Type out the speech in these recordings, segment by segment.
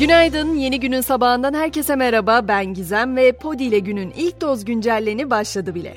Günaydın, yeni günün sabahından herkese merhaba. Ben Gizem ve Podi ile günün ilk doz güncelleni başladı bile.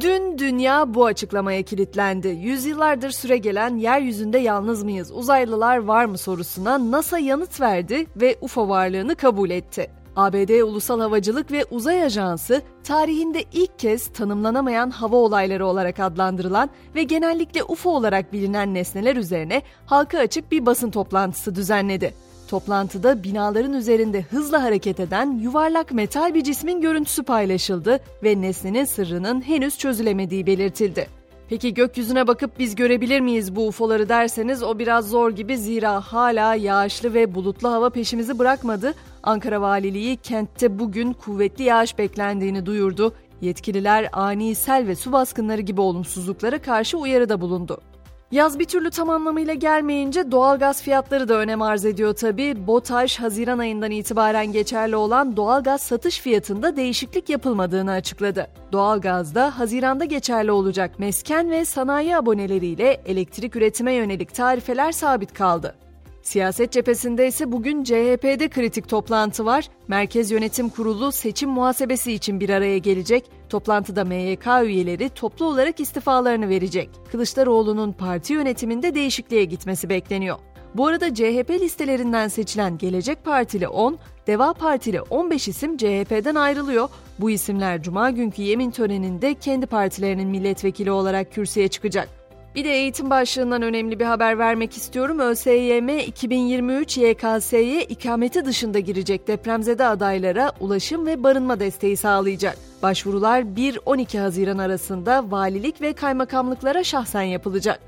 Dün dünya bu açıklamaya kilitlendi. Yüzyıllardır süre gelen yeryüzünde yalnız mıyız, uzaylılar var mı sorusuna NASA yanıt verdi ve UFO varlığını kabul etti. ABD Ulusal Havacılık ve Uzay Ajansı tarihinde ilk kez tanımlanamayan hava olayları olarak adlandırılan ve genellikle UFO olarak bilinen nesneler üzerine halka açık bir basın toplantısı düzenledi. Toplantıda binaların üzerinde hızla hareket eden yuvarlak metal bir cismin görüntüsü paylaşıldı ve nesnenin sırrının henüz çözülemediği belirtildi. Peki gökyüzüne bakıp biz görebilir miyiz bu UFO'ları derseniz o biraz zor gibi zira hala yağışlı ve bulutlu hava peşimizi bırakmadı. Ankara Valiliği kentte bugün kuvvetli yağış beklendiğini duyurdu. Yetkililer ani sel ve su baskınları gibi olumsuzluklara karşı uyarıda bulundu. Yaz bir türlü tam anlamıyla gelmeyince doğalgaz fiyatları da önem arz ediyor tabi. BOTAŞ Haziran ayından itibaren geçerli olan doğalgaz satış fiyatında değişiklik yapılmadığını açıkladı. Doğalgazda Haziran'da geçerli olacak mesken ve sanayi aboneleriyle elektrik üretime yönelik tarifeler sabit kaldı. Siyaset cephesinde ise bugün CHP'de kritik toplantı var. Merkez Yönetim Kurulu seçim muhasebesi için bir araya gelecek. Toplantıda MYK üyeleri toplu olarak istifalarını verecek. Kılıçdaroğlu'nun parti yönetiminde değişikliğe gitmesi bekleniyor. Bu arada CHP listelerinden seçilen Gelecek Partili 10, Deva Partili 15 isim CHP'den ayrılıyor. Bu isimler cuma günkü yemin töreninde kendi partilerinin milletvekili olarak kürsüye çıkacak. Bir de eğitim başlığından önemli bir haber vermek istiyorum. ÖSYM 2023 YKS'ye ikameti dışında girecek depremzede adaylara ulaşım ve barınma desteği sağlayacak. Başvurular 1-12 Haziran arasında valilik ve kaymakamlıklara şahsen yapılacak.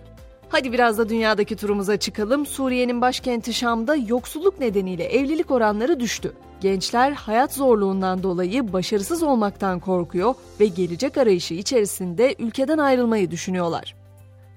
Hadi biraz da dünyadaki turumuza çıkalım. Suriye'nin başkenti Şam'da yoksulluk nedeniyle evlilik oranları düştü. Gençler hayat zorluğundan dolayı başarısız olmaktan korkuyor ve gelecek arayışı içerisinde ülkeden ayrılmayı düşünüyorlar.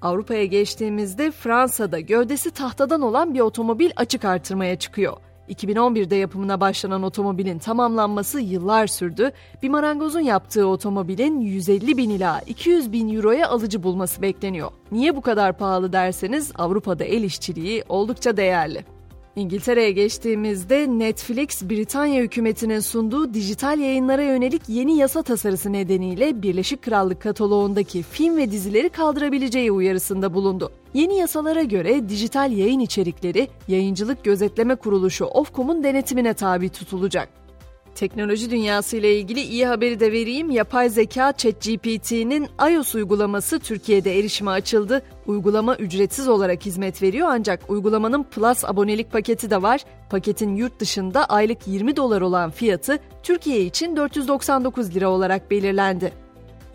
Avrupa'ya geçtiğimizde Fransa'da gövdesi tahtadan olan bir otomobil açık artırmaya çıkıyor. 2011'de yapımına başlanan otomobilin tamamlanması yıllar sürdü. Bir marangozun yaptığı otomobilin 150 bin ila 200 bin euroya alıcı bulması bekleniyor. Niye bu kadar pahalı derseniz Avrupa'da el işçiliği oldukça değerli. İngiltere'ye geçtiğimizde Netflix, Britanya hükümetinin sunduğu dijital yayınlara yönelik yeni yasa tasarısı nedeniyle Birleşik Krallık kataloğundaki film ve dizileri kaldırabileceği uyarısında bulundu. Yeni yasalara göre dijital yayın içerikleri Yayıncılık Gözetleme Kuruluşu Ofcom'un denetimine tabi tutulacak. Teknoloji dünyası ile ilgili iyi haberi de vereyim. Yapay zeka ChatGPT'nin iOS uygulaması Türkiye'de erişime açıldı. Uygulama ücretsiz olarak hizmet veriyor ancak uygulamanın Plus abonelik paketi de var. Paketin yurt dışında aylık 20 dolar olan fiyatı Türkiye için 499 lira olarak belirlendi.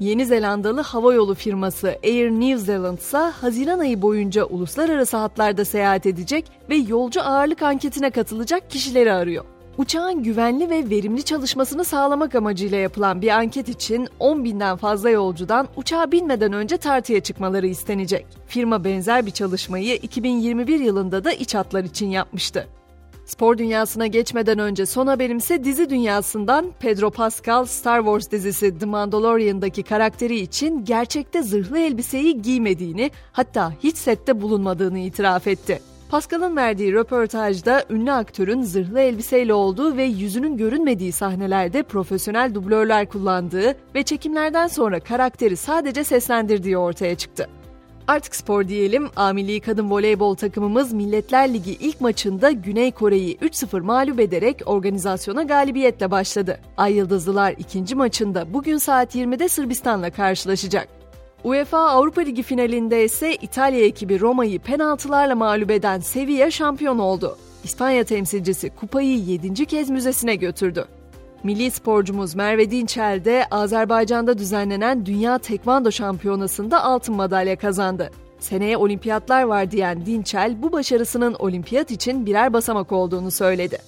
Yeni Zelandalı havayolu firması Air New Zealand ise Haziran ayı boyunca uluslararası hatlarda seyahat edecek ve yolcu ağırlık anketine katılacak kişileri arıyor. Uçağın güvenli ve verimli çalışmasını sağlamak amacıyla yapılan bir anket için 10 binden fazla yolcudan uçağa binmeden önce tartıya çıkmaları istenecek. Firma benzer bir çalışmayı 2021 yılında da iç hatlar için yapmıştı. Spor dünyasına geçmeden önce son haberimse dizi dünyasından Pedro Pascal Star Wars dizisi The Mandalorian'daki karakteri için gerçekte zırhlı elbiseyi giymediğini hatta hiç sette bulunmadığını itiraf etti. Pascal'ın verdiği röportajda ünlü aktörün zırhlı elbiseyle olduğu ve yüzünün görünmediği sahnelerde profesyonel dublörler kullandığı ve çekimlerden sonra karakteri sadece seslendirdiği ortaya çıktı. Artık spor diyelim. A Milli Kadın Voleybol takımımız Milletler Ligi ilk maçında Güney Kore'yi 3-0 mağlup ederek organizasyona galibiyetle başladı. Ay Yıldızlılar ikinci maçında bugün saat 20'de Sırbistan'la karşılaşacak. UEFA Avrupa Ligi finalinde ise İtalya ekibi Roma'yı penaltılarla mağlup eden Sevilla şampiyon oldu. İspanya temsilcisi kupayı 7. kez müzesine götürdü. Milli sporcumuz Merve Dinçel de Azerbaycan'da düzenlenen Dünya Tekvando Şampiyonası'nda altın madalya kazandı. Seneye olimpiyatlar var diyen Dinçel bu başarısının olimpiyat için birer basamak olduğunu söyledi.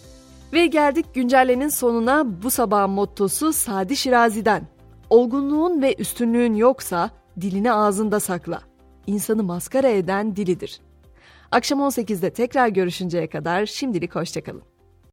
Ve geldik güncellenin sonuna bu sabah mottosu Sadi Şirazi'den. Olgunluğun ve üstünlüğün yoksa dilini ağzında sakla. İnsanı maskara eden dilidir. Akşam 18'de tekrar görüşünceye kadar şimdilik hoşçakalın.